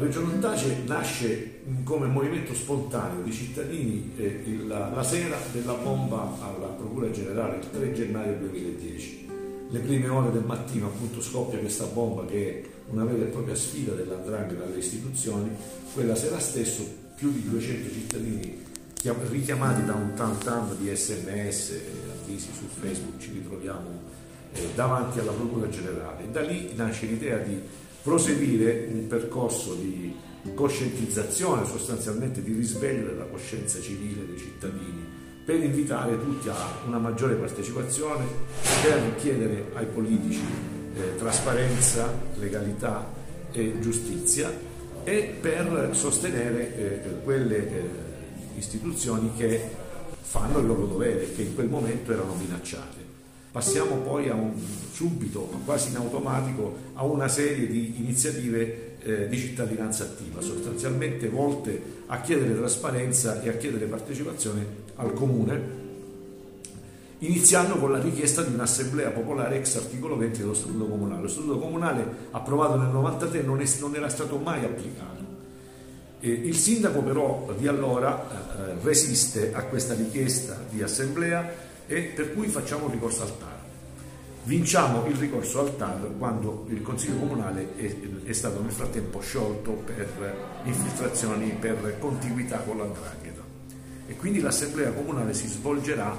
Reggio Montace nasce come movimento spontaneo di cittadini eh, il, la sera della bomba alla Procura Generale il 3 gennaio 2010. Le prime ore del mattino appunto scoppia questa bomba che è una vera e propria sfida dell'andrangheta alle istituzioni. Quella sera stesso più di 200 cittadini richiamati da un tam tam di sms, avvisi su Facebook, ci ritroviamo eh, davanti alla Procura Generale. Da lì nasce l'idea di proseguire un percorso di coscientizzazione, sostanzialmente di risveglio della coscienza civile dei cittadini, per invitare tutti a una maggiore partecipazione, per chiedere ai politici eh, trasparenza, legalità e giustizia e per sostenere eh, quelle eh, istituzioni che fanno il loro dovere, che in quel momento erano minacciate. Passiamo poi un, subito, quasi in automatico, a una serie di iniziative eh, di cittadinanza attiva, sostanzialmente volte a chiedere trasparenza e a chiedere partecipazione al comune, iniziando con la richiesta di un'assemblea popolare ex articolo 20 dello Statuto Comunale. Lo Statuto Comunale approvato nel 1993 non, non, era stato mai applicato. Eh, il sindaco però di allora eh, resiste a questa richiesta di assemblea e per cui facciamo ricorso al TAR. Vinciamo il ricorso al TAR quando il Consiglio Comunale è, è stato nel frattempo sciolto per infiltrazioni, per contiguità con l'andrangheta. E quindi l'Assemblea Comunale si svolgerà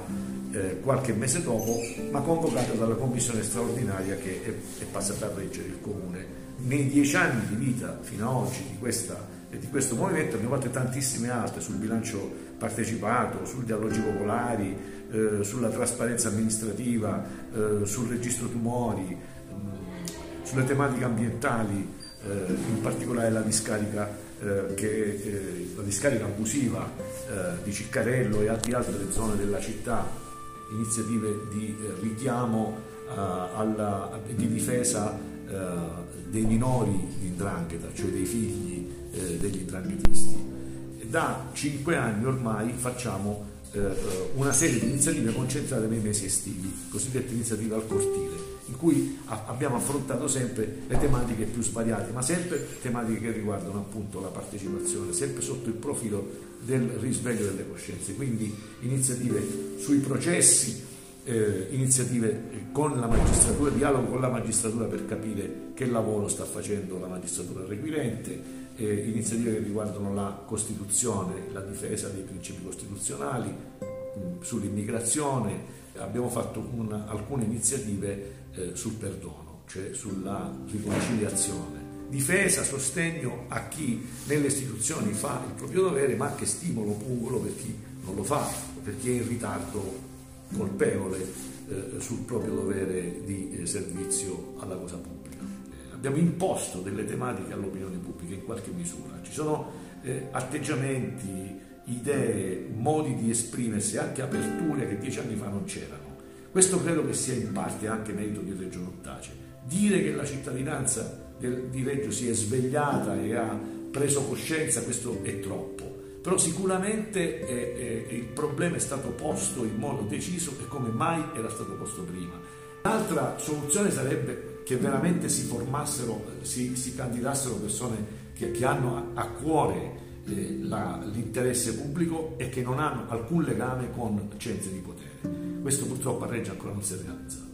eh, qualche mese dopo, ma convocata dalla commissione straordinaria che è, è passata a reggere il Comune. Nei dieci anni di vita fino ad oggi di questa di questo movimento abbiamo fatto tantissime altre sul bilancio partecipato, sugli alloggi popolari, eh, sulla trasparenza amministrativa, eh, sul registro tumori, mh, mm, sulle tematiche ambientali, eh, in particolare la discarica, eh, che, la discarica abusiva di Ciccarello e di altre zone della città, iniziative di richiamo alla, di difesa dei minori di Indrangheta, cioè dei figli degli indranghetisti. Da cinque anni ormai facciamo una serie di iniziative concentrate nei mesi estivi, cosiddette iniziative al cortile, in cui abbiamo affrontato sempre le tematiche più svariate, ma sempre tematiche che riguardano appunto la partecipazione, sempre sotto il profilo del risveglio delle coscienze, quindi iniziative sui processi, eh, iniziative con la magistratura, dialogo con la magistratura per capire che lavoro sta facendo la magistratura requirente, eh, iniziative che riguardano la Costituzione, la difesa dei principi costituzionali, mh, sull'immigrazione, abbiamo fatto una, alcune iniziative eh, sul perdono, cioè sulla riconciliazione. Difesa, sostegno a chi nelle istituzioni fa il proprio dovere, ma anche stimolo pungolo per chi non lo fa, per chi è in ritardo colpevole eh, sul proprio dovere di eh, servizio alla cosa pubblica abbiamo imposto delle tematiche all'opinione pubblica in qualche misura. Ci sono eh, atteggiamenti, idee, modi di esprimersi, anche aperture che dieci anni fa non c'erano. Questo credo che sia in parte anche merito di Reggio Nottace. Dire che la cittadinanza di Reggio si è svegliata e ha preso coscienza, questo è troppo. Però sicuramente eh, eh, il problema è stato posto in modo deciso e come mai era stato posto prima. L'altra soluzione sarebbe che veramente si formassero, si, si candidassero persone che, che hanno a, a cuore eh, la, l'interesse pubblico e che non hanno alcun legame con centri di potere. Questo purtroppo a Reggio ancora non si è realizzato.